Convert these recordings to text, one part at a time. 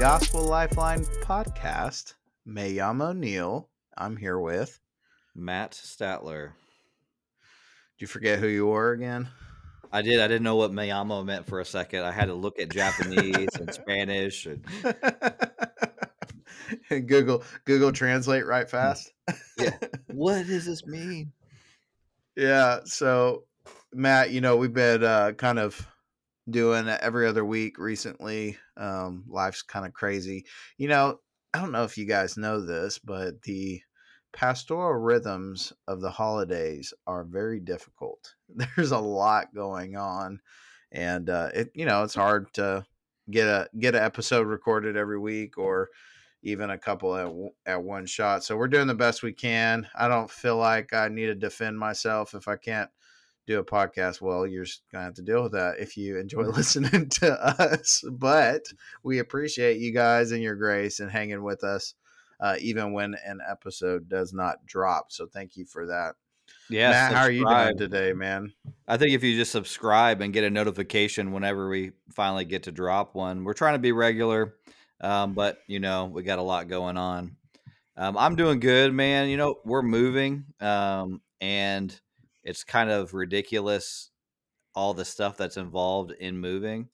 Gospel Lifeline podcast. Mayam O'Neill. I'm here with. Matt Statler. Did you forget who you were again? I did. I didn't know what Mayamo meant for a second. I had to look at Japanese and Spanish and And Google Google Translate right fast. yeah. What does this mean? Yeah. So, Matt, you know, we've been uh, kind of doing every other week recently. Um, life's kind of crazy. You know, I don't know if you guys know this, but the pastoral rhythms of the holidays are very difficult. There's a lot going on, and uh, it you know it's hard to get a get an episode recorded every week or even a couple at at one shot. So we're doing the best we can. I don't feel like I need to defend myself if I can't do a podcast. Well, you're just gonna have to deal with that if you enjoy listening to us. But we appreciate you guys and your grace and hanging with us, uh, even when an episode does not drop. So thank you for that. Yeah. Matt, how are you doing today, man? I think if you just subscribe and get a notification whenever we finally get to drop one, we're trying to be regular, um, but you know we got a lot going on. Um, I'm doing good, man. You know we're moving, um, and it's kind of ridiculous all the stuff that's involved in moving.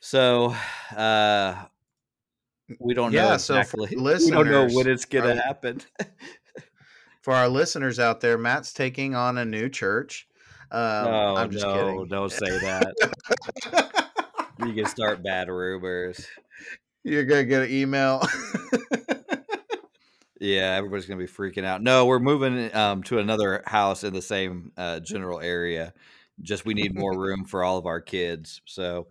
So uh, we don't know Yeah, so we don't know when it's gonna our- happen. For our listeners out there, Matt's taking on a new church. Um, no, I'm just no, kidding. don't say that. you can start bad rumors. You're gonna get an email. Yeah, everybody's gonna be freaking out. No, we're moving um, to another house in the same uh, general area. Just we need more room for all of our kids. So,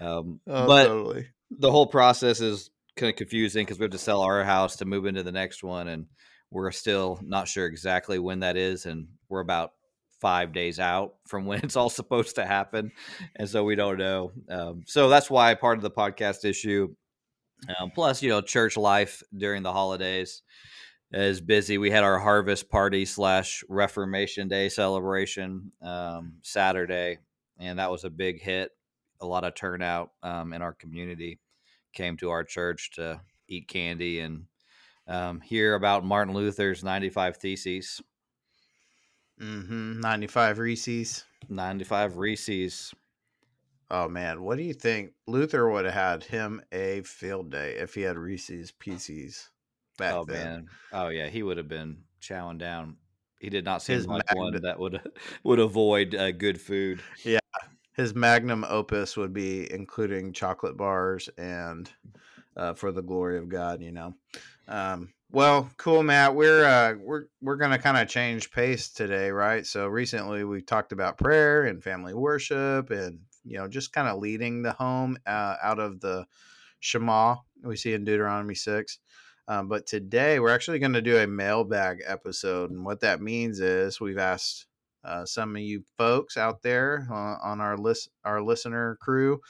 um, oh, but totally. the whole process is kind of confusing because we have to sell our house to move into the next one, and we're still not sure exactly when that is, and we're about five days out from when it's all supposed to happen, and so we don't know. Um, so that's why part of the podcast issue. Um, plus, you know, church life during the holidays is busy. We had our harvest party slash Reformation Day celebration um, Saturday, and that was a big hit. A lot of turnout um, in our community came to our church to eat candy and um, hear about Martin Luther's 95 Theses, Mm-hmm. 95 Reese's. 95 Reese's. Oh man, what do you think? Luther would have had him a field day if he had Reese's Pieces back oh, then. man. Oh, yeah. He would have been chowing down. He did not seem His like one that would would avoid uh, good food. Yeah, his magnum opus would be including chocolate bars and uh, for the glory of God, you know. Um, well, cool, Matt. We're uh, we're we're gonna kind of change pace today, right? So recently we talked about prayer and family worship, and you know, just kind of leading the home uh, out of the Shema we see in Deuteronomy six. Um, but today we're actually going to do a mailbag episode, and what that means is we've asked uh, some of you folks out there uh, on our list, our listener crew,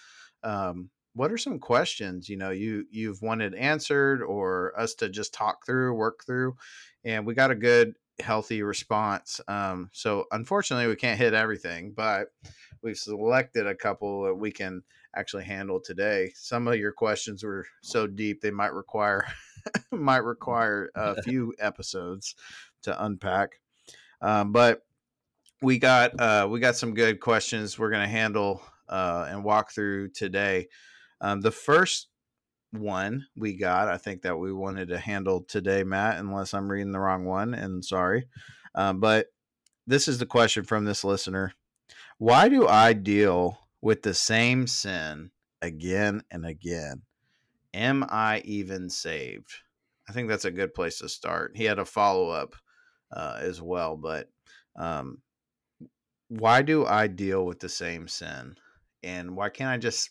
um, what are some questions you know you you've wanted answered or us to just talk through, work through, and we got a good healthy response. Um, so unfortunately, we can't hit everything, but we've selected a couple that we can actually handle today. Some of your questions were so deep they might require might require a few episodes to unpack. Um, but we got uh, we got some good questions we're going to handle uh, and walk through today. Um, the first one we got, I think that we wanted to handle today, Matt, unless I'm reading the wrong one, and sorry. Um, but this is the question from this listener Why do I deal with the same sin again and again? Am I even saved? I think that's a good place to start. He had a follow up uh, as well, but um, why do I deal with the same sin? And why can't I just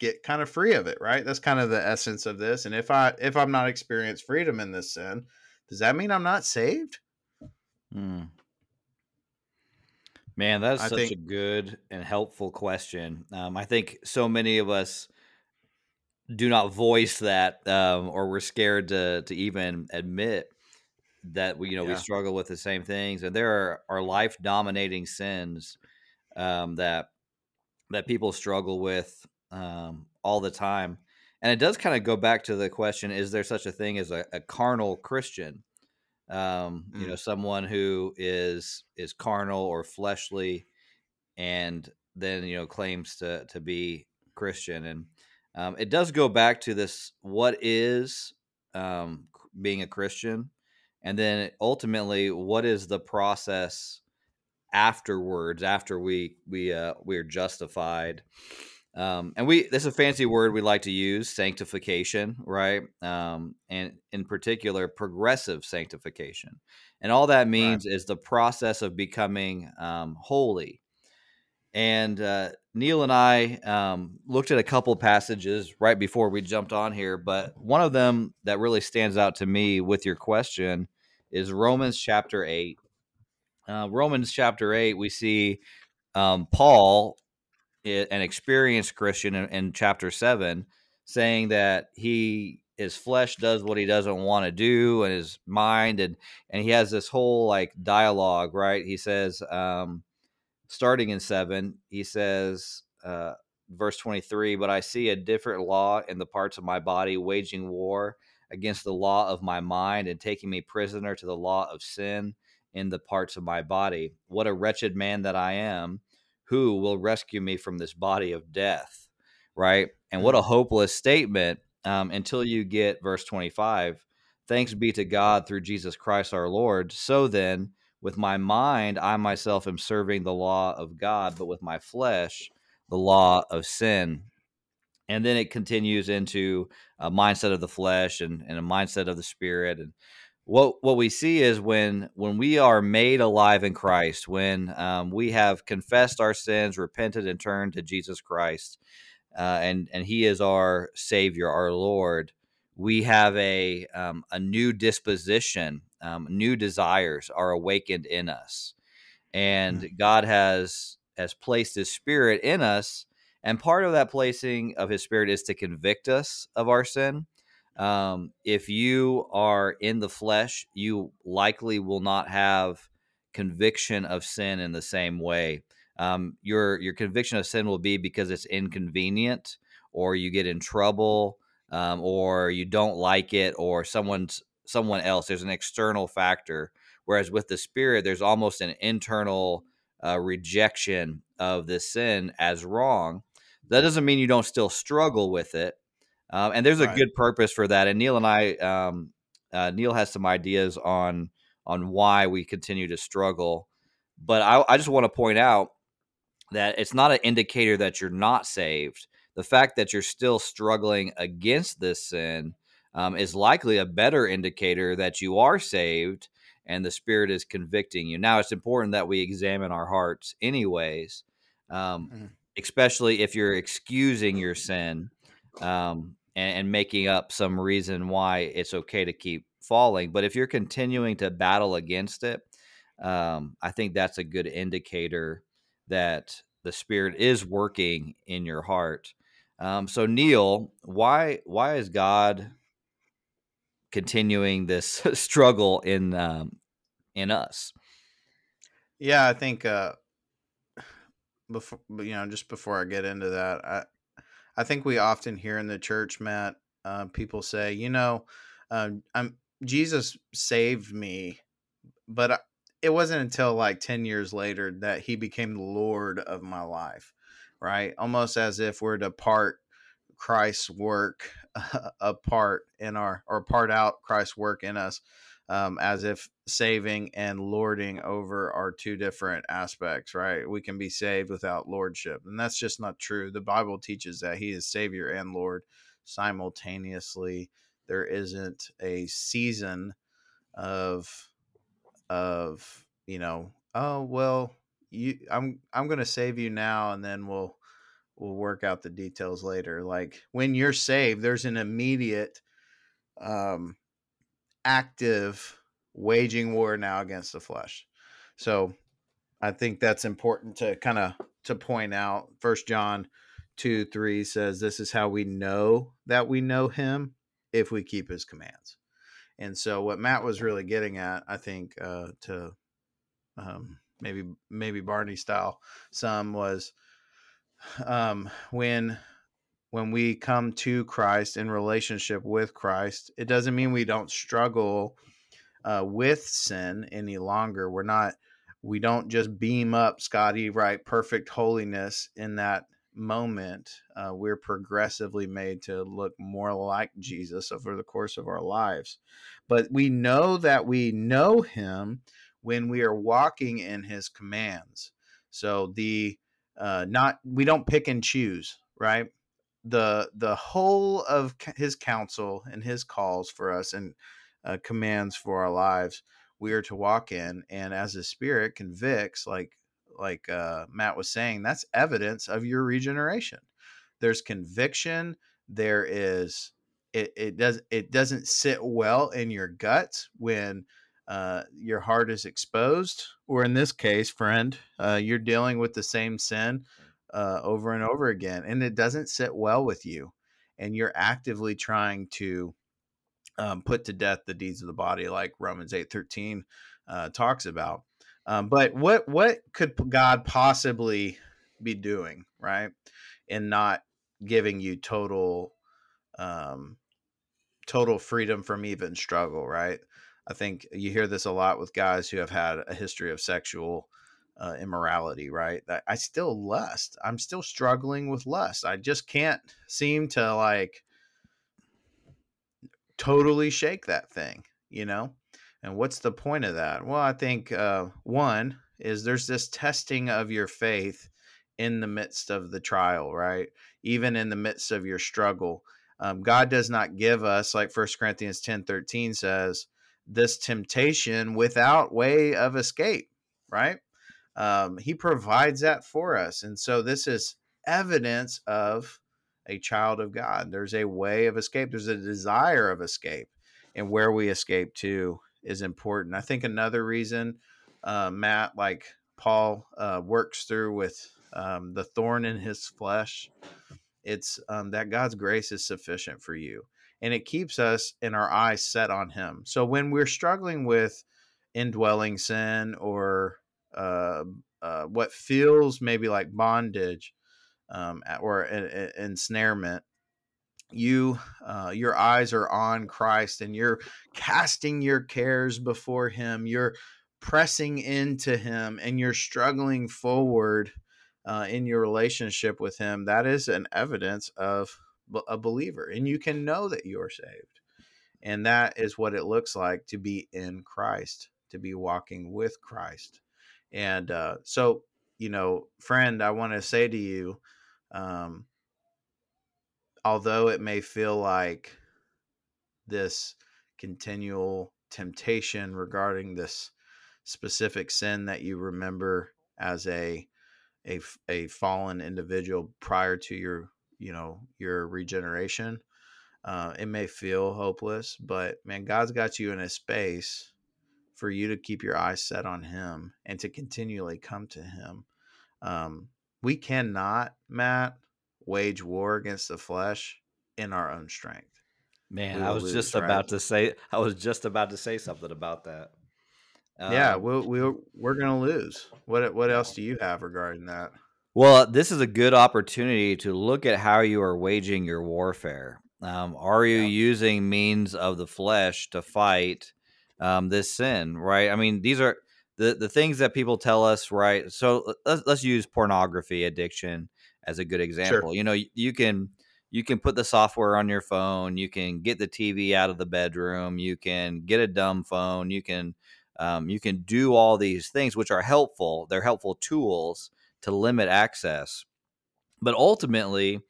get kind of free of it, right? That's kind of the essence of this. And if I if I'm not experienced freedom in this sin, does that mean I'm not saved? Hmm. Man, that's such think- a good and helpful question. Um, I think so many of us do not voice that, um, or we're scared to to even admit that we, you know, we struggle with the same things, and there are, are life dominating sins um, that that people struggle with um, all the time. and it does kind of go back to the question: Is there such a thing as a, a carnal Christian? Um, mm. You know, someone who is is carnal or fleshly, and then you know claims to to be Christian, and um, it does go back to this: what is um, being a Christian, and then ultimately, what is the process afterwards after we we uh, we are justified? Um, and we this is a fancy word we like to use, sanctification, right? Um, and in particular, progressive sanctification. And all that means right. is the process of becoming um, holy. And uh, Neal and I um, looked at a couple passages right before we jumped on here, but one of them that really stands out to me with your question is Romans chapter 8. Uh, Romans chapter 8, we see um, Paul an experienced Christian in, in chapter seven, saying that he his flesh does what he doesn't want to do and his mind and and he has this whole like dialogue right he says um starting in 7 he says uh verse 23 but i see a different law in the parts of my body waging war against the law of my mind and taking me prisoner to the law of sin in the parts of my body. What a wretched man that i am. Who will rescue me from this body of death? Right? And what a mm-hmm. hopeless statement um, until you get verse 25 thanks be to god through jesus christ our lord. So then with my mind i myself am serving the law of god but with my flesh the law of sin and then it continues into a mindset of the flesh and, and a mindset of the spirit and what what we see is when when we are made alive in Christ, when um, we have confessed our sins, repented, and turned to Jesus Christ, uh, and and He is our Savior, our Lord. We have a um, a new disposition, um, new desires are awakened in us, and mm. God has has placed His Spirit in us, and part of that placing of His Spirit is to convict us of our sin um, if you are in the flesh, you likely will not have conviction of sin in the same way. Um, your your conviction of sin will be because it's inconvenient, or you get in trouble, um, or you don't like it, or someone's someone else. There's an external factor. Whereas with the spirit, there's almost an internal uh, rejection of the sin as wrong. That doesn't mean you don't still struggle with it. Um, and there's a right. good purpose for that. And Neal and I, um, uh, Neal has some ideas on on why we continue to struggle. But I, I just want to point out that it's not an indicator that you're not saved. The fact that you're still struggling against this sin um, is likely a better indicator that you are saved and the Spirit is convicting you. Now, it's important that we examine our hearts, anyways, um, mm-hmm. especially if you're excusing your sin um, and, and making up some reason why it's okay to keep falling. But if you're continuing to battle against it, um, I think that's a good indicator that the spirit is working in your heart. Um, so Neal, why why is God continuing this struggle in um, in us? Yeah, I think uh, before you know, just before I get into that, I I think we often hear in the church, Matt, uh, people say, you know, uh, I'm Jesus saved me, but it wasn't until like 10 years later that he became the Lord of my life, right? Almost as if we're to part Christ's work apart in our, or part out Christ's work in us um, as if saving and lording over are two different aspects, right? We can be saved without lordship, and that's just not true. The Bible teaches that He is Savior and Lord simultaneously. There isn't a season of of you know, oh well, you I'm I'm going to save you now, and then we'll we'll work out the details later. Like when you're saved, there's an immediate um active waging war now against the flesh. So I think that's important to kind of to point out. First John 2 3 says, This is how we know that we know him if we keep his commands. And so what Matt was really getting at, I think, uh, to um, maybe maybe Barney style, some was um, when when we come to Christ in relationship with Christ, it doesn't mean we don't struggle uh, with sin any longer. We're not, we don't just beam up Scotty right perfect holiness in that moment. Uh, we're progressively made to look more like Jesus over the course of our lives. But we know that we know Him when we are walking in His commands. So the uh, not we don't pick and choose, right? the the whole of his counsel and his calls for us and uh, commands for our lives we are to walk in and as the spirit convicts like like uh, matt was saying that's evidence of your regeneration there's conviction there is it, it does it doesn't sit well in your guts when uh, your heart is exposed or in this case friend uh, you're dealing with the same sin uh, over and over again, and it doesn't sit well with you, and you're actively trying to um, put to death the deeds of the body, like Romans eight thirteen uh, talks about. Um, but what what could God possibly be doing, right, in not giving you total um, total freedom from even struggle, right? I think you hear this a lot with guys who have had a history of sexual uh, immorality, right? I, still lust. I'm still struggling with lust. I just can't seem to like totally shake that thing, you know? And what's the point of that? Well, I think uh, one is there's this testing of your faith in the midst of the trial, right? Even in the midst of your struggle. Um, God does not give us, like First Corinthians 10 13 says, this temptation without way of escape, right? um, he provides that for us and so this is evidence of a child of god. There's a way of escape. There's a desire of escape and where we escape to is important. I think another reason uh, matt like paul uh, works through with um, the thorn in his flesh it's um, that god's grace is sufficient for you and it keeps us in our eyes set on him. So when we're struggling with indwelling sin or uh, uh, what feels maybe like bondage um, or ensnarement you uh, your eyes are on christ and you're casting your cares before him you're pressing into him and you're struggling forward uh, in your relationship with him that is an evidence of a believer and you can know that you're saved and that is what it looks like to be in christ to be walking with christ and uh, so, you know, friend, I want to say to you, um, although it may feel like this continual temptation regarding this specific sin that you remember as a a, a fallen individual prior to your you know your regeneration uh, it may feel hopeless but man god's got you in a space for you to keep your eyes set on him and to continually come to him. Um, we cannot, Matt, wage war against the flesh in our own strength. Man, I was lose, just right? about to say I was just about to say something about that. Um, yeah, we'll, we'll, we're going to lose. What what else do you have regarding that? Well, this is a good opportunity to look at how you are waging your warfare. Um, are you yeah. using means of the flesh to fight um, this sin, right? I mean, these are the the things that people tell us, right? So let's let's use pornography addiction as a good example. Sure. You know, you, you can you can put the software on your phone, you can get the TV out of the bedroom, you can get a dumb phone, you can um, you can do all these things which are helpful. They're helpful tools to limit access, but ultimately,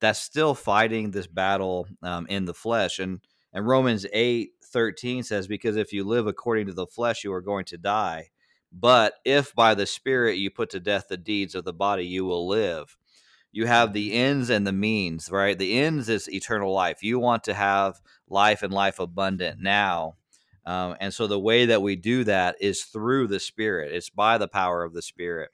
that's still fighting this battle um, in the flesh. And and Romans eight 13 says, Because if you live according to the flesh, you are going to die. But if by the Spirit you put to death the deeds of the body, you will live. You have the ends and the means, right? The ends is eternal life. You want to have life and life abundant now. Um, and so the way that we do that is through the Spirit, it's by the power of the Spirit.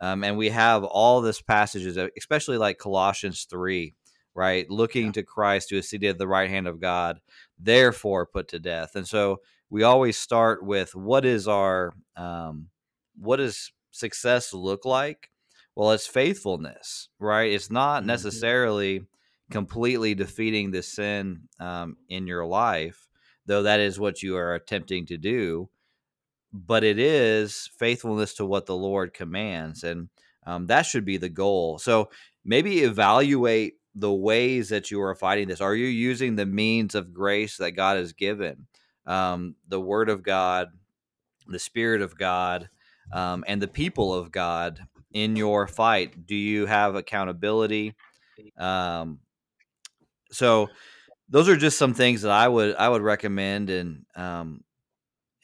Um, and we have all this passages, especially like Colossians 3, right? Looking yeah. to Christ who is seated at the right hand of God, therefore put to death. And so we always start with what is our um, what does success look like? Well, it's faithfulness, right? It's not mm-hmm. necessarily completely defeating the sin um, in your life, though that is what you are attempting to do. But it is faithfulness to what the Lord commands, and um, that should be the goal. So maybe evaluate the ways that you are fighting this. Are you using the means of grace that God has given? Um, the Word of God, the Spirit of God, um, and the people of God in your fight? Do you have accountability? Um, so those are just some things that I would I would recommend and um,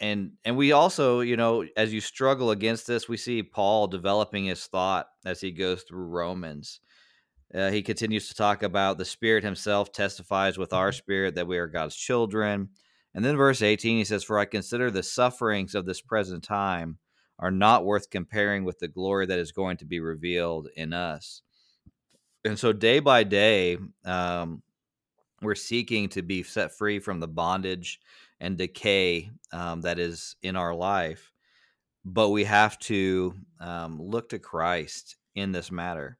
and and we also you know as you struggle against this we see Paul developing his thought as he goes through Romans. Uh, he continues to talk about the Spirit Himself testifies with our spirit that we are God's children. And then verse 18, he says, For I consider the sufferings of this present time are not worth comparing with the glory that is going to be revealed in us. And so, day by day, um, we're seeking to be set free from the bondage and decay um, that is in our life. But we have to um, look to Christ in this matter.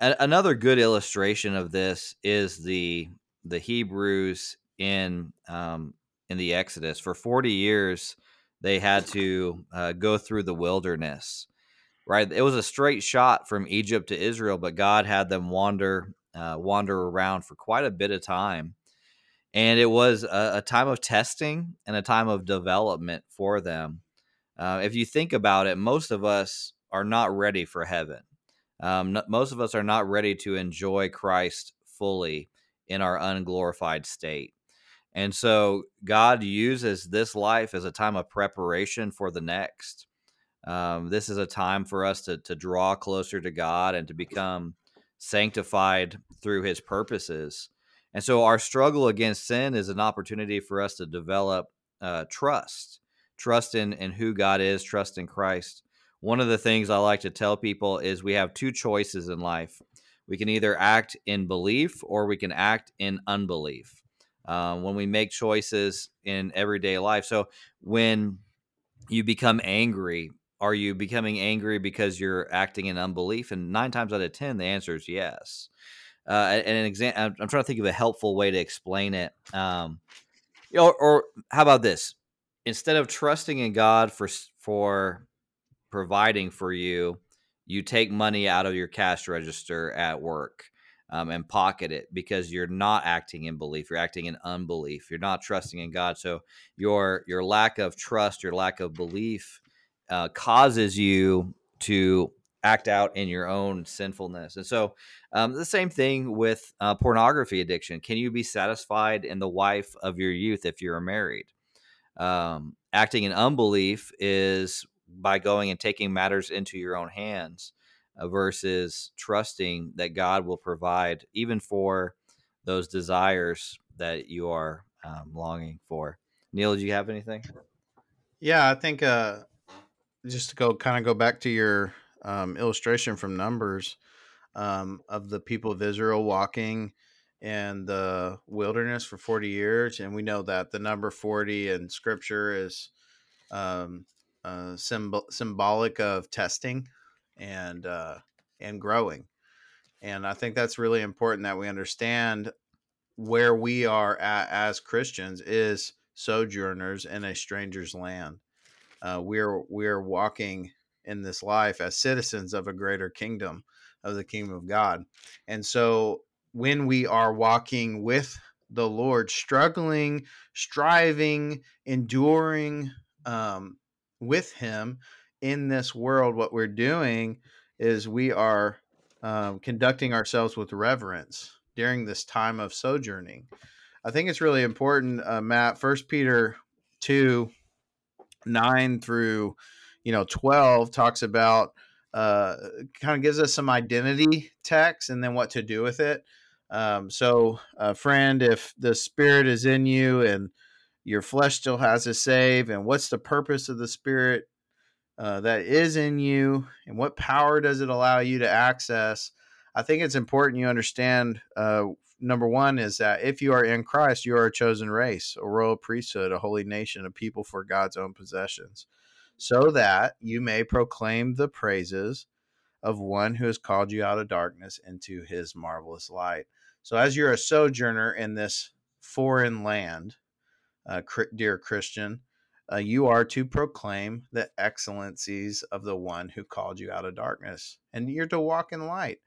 Another good illustration of this is the the Hebrews in um, in the Exodus. For forty years, they had to uh, go through the wilderness. Right, it was a straight shot from Egypt to Israel, but God had them wander uh, wander around for quite a bit of time, and it was a, a time of testing and a time of development for them. Uh, if you think about it, most of us are not ready for heaven. Um, most of us are not ready to enjoy Christ fully in our unglorified state. And so God uses this life as a time of preparation for the next. Um, this is a time for us to, to draw closer to God and to become sanctified through his purposes. And so our struggle against sin is an opportunity for us to develop uh, trust, trust in, in who God is, trust in Christ. One of the things I like to tell people is we have two choices in life. We can either act in belief or we can act in unbelief. Uh, when we make choices in everyday life. So when you become angry, are you becoming angry because you're acting in unbelief? And nine times out of ten, the answer is yes. Uh, and an example, I'm trying to think of a helpful way to explain it. Um, or, or how about this? Instead of trusting in God for for providing for you, you take money out of your cash register at work um, and pocket it because you're not acting in belief. You're acting in unbelief. You're not trusting in God. So your your lack of trust, your lack of belief, uh, causes you to act out in your own sinfulness. And so um, the same thing with uh, pornography addiction. Can you be satisfied in the wife of your youth if you're married? Um, acting in unbelief is by going and taking matters into your own hands uh, versus trusting that God will provide even for those desires that you are um, longing for. Neal, do you have anything? Yeah, I think uh, just to go kind of go back to your um, illustration from Numbers um, of the people of Israel walking in the wilderness for 40 years. And we know that the number 40 in scripture is um, uh, symbol- symbolic of testing and uh, and growing. And I think that's really important that we understand where we are at as Christians is sojourners in a stranger's land. Uh, we're we're walking in this life as citizens of a greater kingdom of the kingdom of God. And so when we are walking with the Lord, struggling, striving, enduring um, with Him in this world, what we're doing is we are um, conducting ourselves with reverence during this time of sojourning. I think it's really important, uh, Matt. First Peter two nine through you know twelve talks about uh, kind of gives us some identity text and then what to do with it. Um, so, uh, friend, if the Spirit is in you and your flesh still has a save, and what's the purpose of the Spirit uh, that is in you, and what power does it allow you to access? I think it's important you understand. Uh, number one is that if you are in Christ, you are a chosen race, a royal priesthood, a holy nation, a people for God's own possessions so that you may proclaim the praises of one who has called you out of darkness into his marvelous light. So, as you're a sojourner in this foreign land, uh, dear Christian, uh, you are to proclaim the excellencies of the one who called you out of darkness, and you're to walk in light.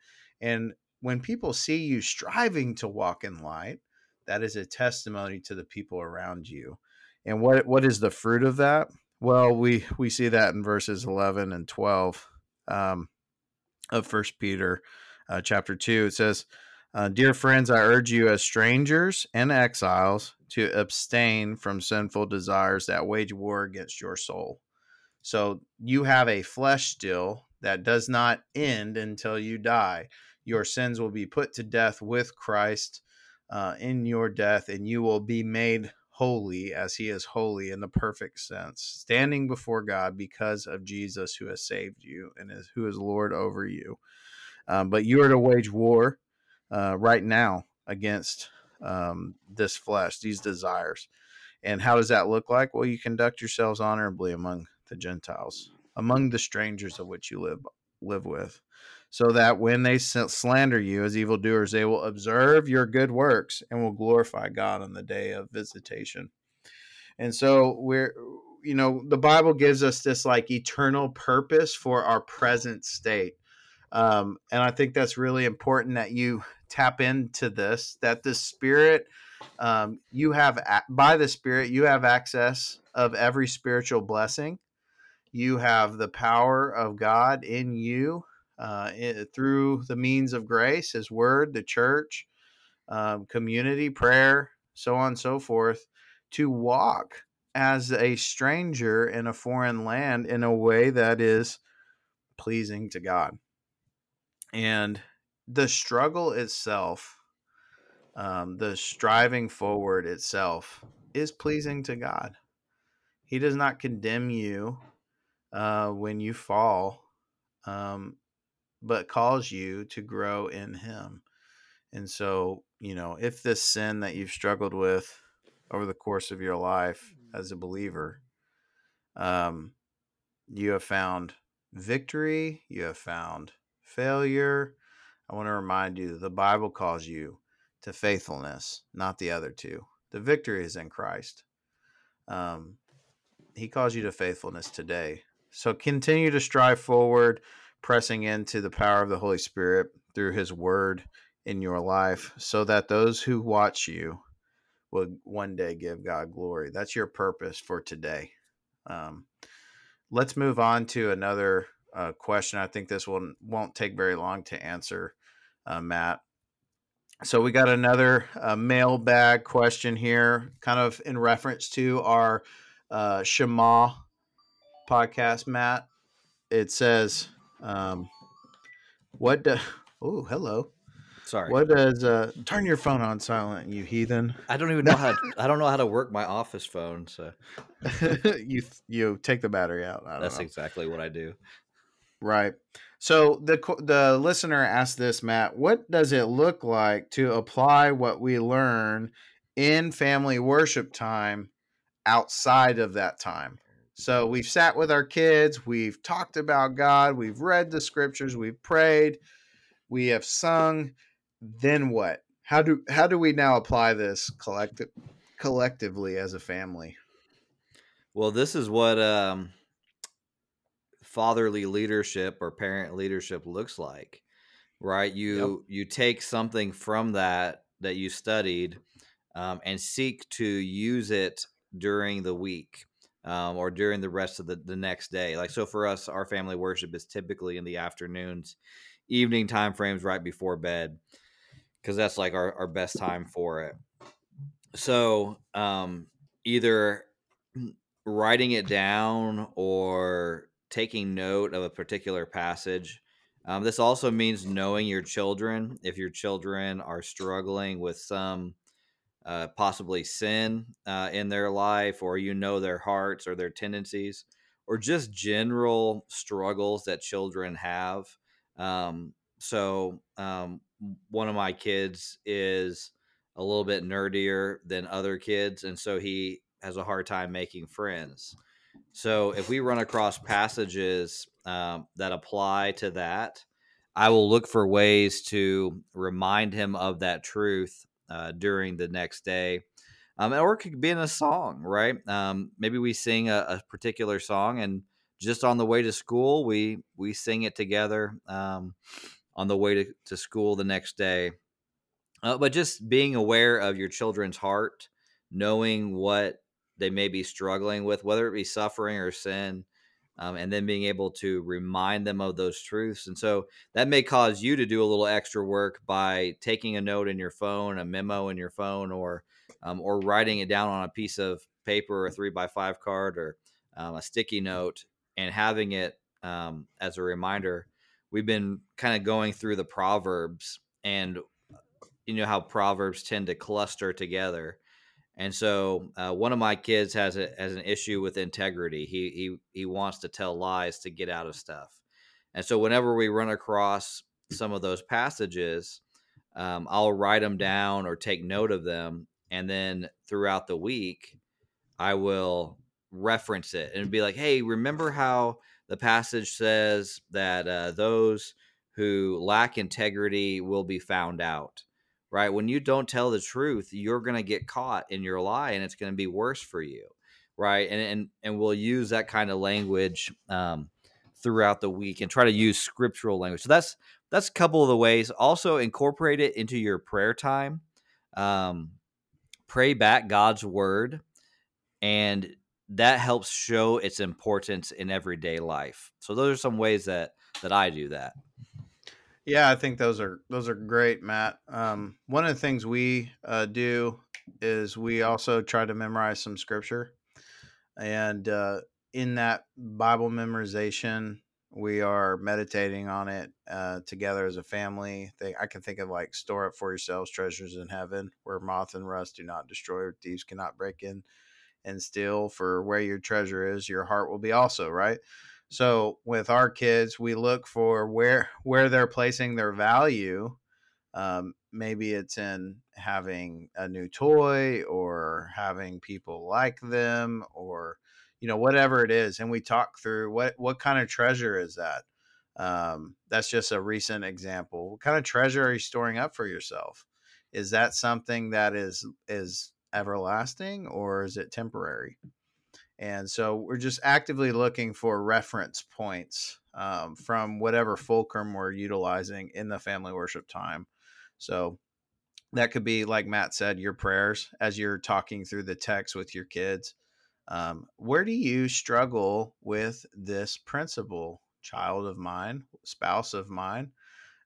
And when people see you striving to walk in light, that is a testimony to the people around you. And what what is the fruit of that? Well, we we see that in verses eleven and twelve um, of First Peter, uh, chapter two. It says, uh, "Dear friends, I urge you as strangers and exiles to abstain from sinful desires that wage war against your soul." So you have a flesh still that does not end until you die. Your sins will be put to death with Christ uh, in your death, and you will be made holy as he is holy in the perfect sense, standing before God because of Jesus who has saved you and is, who is Lord over you. Um, but you are to wage war uh, right now against um, this flesh, these desires. And how does that look like? Well, you conduct yourselves honorably among the Gentiles, among the strangers of which you live live with so that when they slander you as evildoers, they will observe your good works and will glorify God on the day of visitation. And so we're, you know, the Bible gives us this like eternal purpose for our present state. Um, and I think that's really important that you tap into this, that the Spirit, um, you have, by the Spirit, you have access of every spiritual blessing. You have the power of God in you uh, through the means of grace, His Word, the church, um, community, prayer, so on and so forth, to walk as a stranger in a foreign land in a way that is pleasing to God. And the struggle itself, um, the striving forward itself, is pleasing to God. He does not condemn you uh, when you fall. Um, but calls you to grow in Him. And so, you know, if this sin that you've struggled with over the course of your life mm-hmm. as a believer, um, you have found victory, you have found failure. I want to remind you that the Bible calls you to faithfulness, not the other two. The victory is in Christ. Um, he calls you to faithfulness today. So continue to strive forward pressing into the power of the Holy Spirit through His Word in your life so that those who watch you will one day give God glory. That's your purpose for today. Um, let's move on to another uh, question. I think this one won't take very long to answer, uh, Matt. So we got another uh, mailbag question here, kind of in reference to our uh, Shema podcast, Matt. It says, um, what? Do, oh, hello. Sorry. What does uh turn your phone on silent, you heathen? I don't even know how. To, I don't know how to work my office phone. So you you take the battery out. That's know. exactly what I do. Right. So the the listener asked this, Matt. What does it look like to apply what we learn in family worship time outside of that time? So we've sat with our kids, we've talked about God, we've read the scriptures, we've prayed, we have sung. Then what? How do how do we now apply this collective collectively as a family? Well, this is what um, fatherly leadership or parent leadership looks like, right? You yep. you take something from that that you studied um, and seek to use it during the week um, or during the rest of the, the next day. Like so for us, our family worship is typically in the afternoons, evening time frames right before bed, because that's like our, our best time for it. So um, either writing it down or taking note of a particular passage. Um, this also means knowing your children. If your children are struggling with some uh, possibly sin uh, in their life, or you know their hearts or their tendencies, or just general struggles that children have. Um, so, um, one of my kids is a little bit nerdier than other kids, and so he has a hard time making friends. So, if we run across passages um, that apply to that, I will look for ways to remind him of that truth uh, during the next day. Um, or it could be in a song, right? Um, maybe we sing a, a, particular song, and just on the way to school, we we sing it together um, on the way to, to school the next day. Uh, but just being aware of your children's heart, knowing what they may be struggling with, whether it be suffering or sin, um, and then being able to remind them of those truths. And so that may cause you to do a little extra work by taking a note in your phone, a memo in your phone, or um, or writing it down on a piece of paper or a three by five card or um, a sticky note and having it um, as a reminder. We've been kind of going through the proverbs, and you know how proverbs tend to cluster together and so uh, one of my kids has a, has an issue with integrity. He he he wants to tell lies to get out of stuff. And so whenever we run across some of those passages, um, I'll write them down or take note of them, and then throughout the week, I will reference it and be like, "Hey, remember how the passage says that uh, those who lack integrity will be found out." Right? When you don't tell the truth, you're going to get caught in your lie and it's going to be worse for you, right? And and and we'll use that kind of language um, throughout the week and try to use scriptural language. So that's that's a couple of the ways. Also incorporate it into your prayer time. Um, pray back God's word and that helps show its importance in everyday life. So those are some ways that that I do that. Yeah, I think those are those are great, Matt. Um, one of the things we uh, do is we also try to memorize some scripture, and uh, in that Bible memorization, we are meditating on it uh, together as a family. I can think of like store up for yourselves treasures in heaven, where moth and rust do not destroy, thieves cannot break in and steal. For where your treasure is, your heart will be also. Right. So with our kids, we look for where where they're placing their value. Um, maybe it's in having a new toy or having people like them or you know whatever it is and we talk through what what kind of treasure is that? Um, that's just a recent example. What kind of treasure are you storing up for yourself? Is that something that is is everlasting or is it temporary and so we're just actively looking for reference points um, from whatever fulcrum we're utilizing in the family worship time. So that could be, like Matt said, your prayers as you're talking through the text with your kids. Um, where do you struggle with this principle, child of mine, spouse of mine?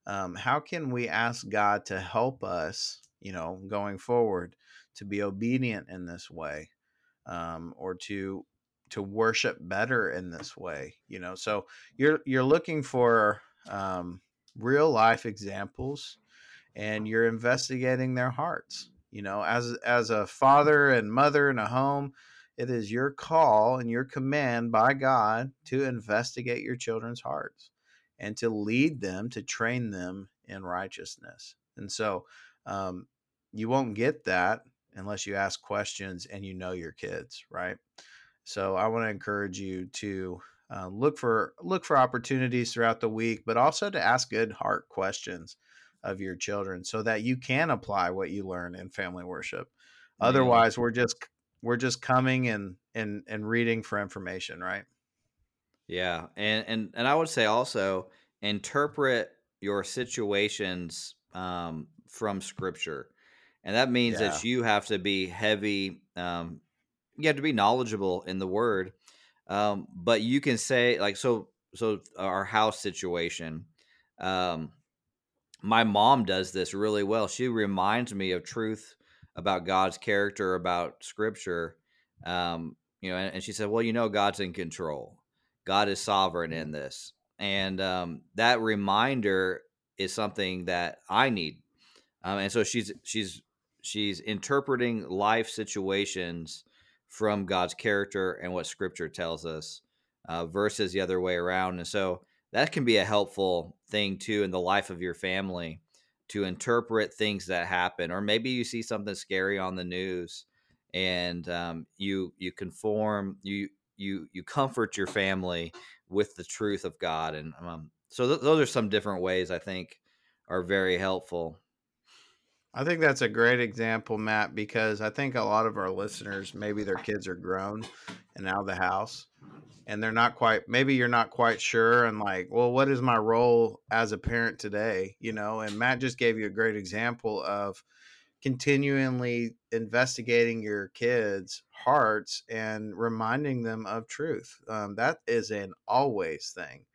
Um, how can we ask God to help us, you know, going forward to be obedient in this way? Um, or to to worship better in this way you know? So you're you're looking for um, real life examples and you're investigating their hearts you know? As as a father and mother in a home it is your call and your command by god to investigate your children's hearts and to lead them to train them in righteousness. And so um, you won't get that unless you ask questions and you know your kids, right? So I want to encourage you to uh, look for look for opportunities throughout the week, but also to ask good heart questions of your children so that you can apply what you learn in family worship. Otherwise, we're just we're just coming and and and reading for information, right? Yeah, and and and I would say also interpret your situations um, from Scripture and that means yeah. that you have to be heavy. Um, you have to be knowledgeable in the word, um, but you can say like so. So our house situation. Um, my mom does this really well. She reminds me of truth about God's character, about Scripture. Um, you know, and, and, she said, "Well, you know, God's in control. God is sovereign in this." And um, that reminder is something that I need. Um, and so she's she's she's interpreting life situations from God's character and what Scripture tells us, uh, versus the other way around. And so that can be a helpful thing too in the life of your family to interpret things that happen, or maybe you see something scary on the news, and um, you you conform you you you comfort your family with the truth of God, and um, so th- those are some different ways I think are very helpful. I think that's a great example, Matt, because I think a lot of our listeners, maybe their kids are grown and out of the house and they're not quite, maybe you're not quite sure and like, well, what is my role as a parent today? You know, and Matt just gave you a great example of continually investigating your kids' hearts and reminding them of truth. Um, that is an always thing.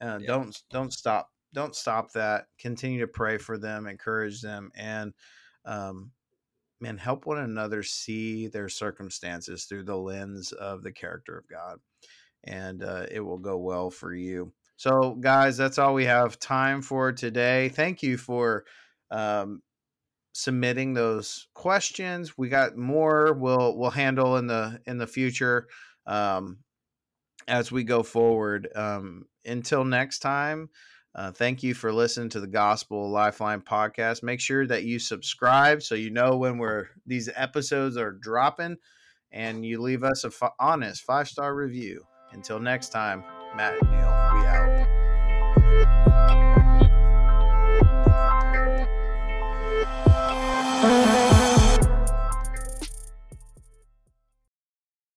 Uh, yeah. Don't don't stop don't stop that. Continue to pray for them, encourage them, and um, man, help one another see their circumstances through the lens of the character of God, and uh, it will go well for you. So, guys, that's all we have time for today. Thank you for um, submitting those questions. We got more. We'll we'll handle in the in the future um, as we go forward. Um, until next time. Uh, thank you for listening to the Gospel Lifeline podcast. Make sure that you subscribe so you know when we're these episodes are dropping, and you leave us a f- honest five star review. Until next time, Matt and Neal, we out.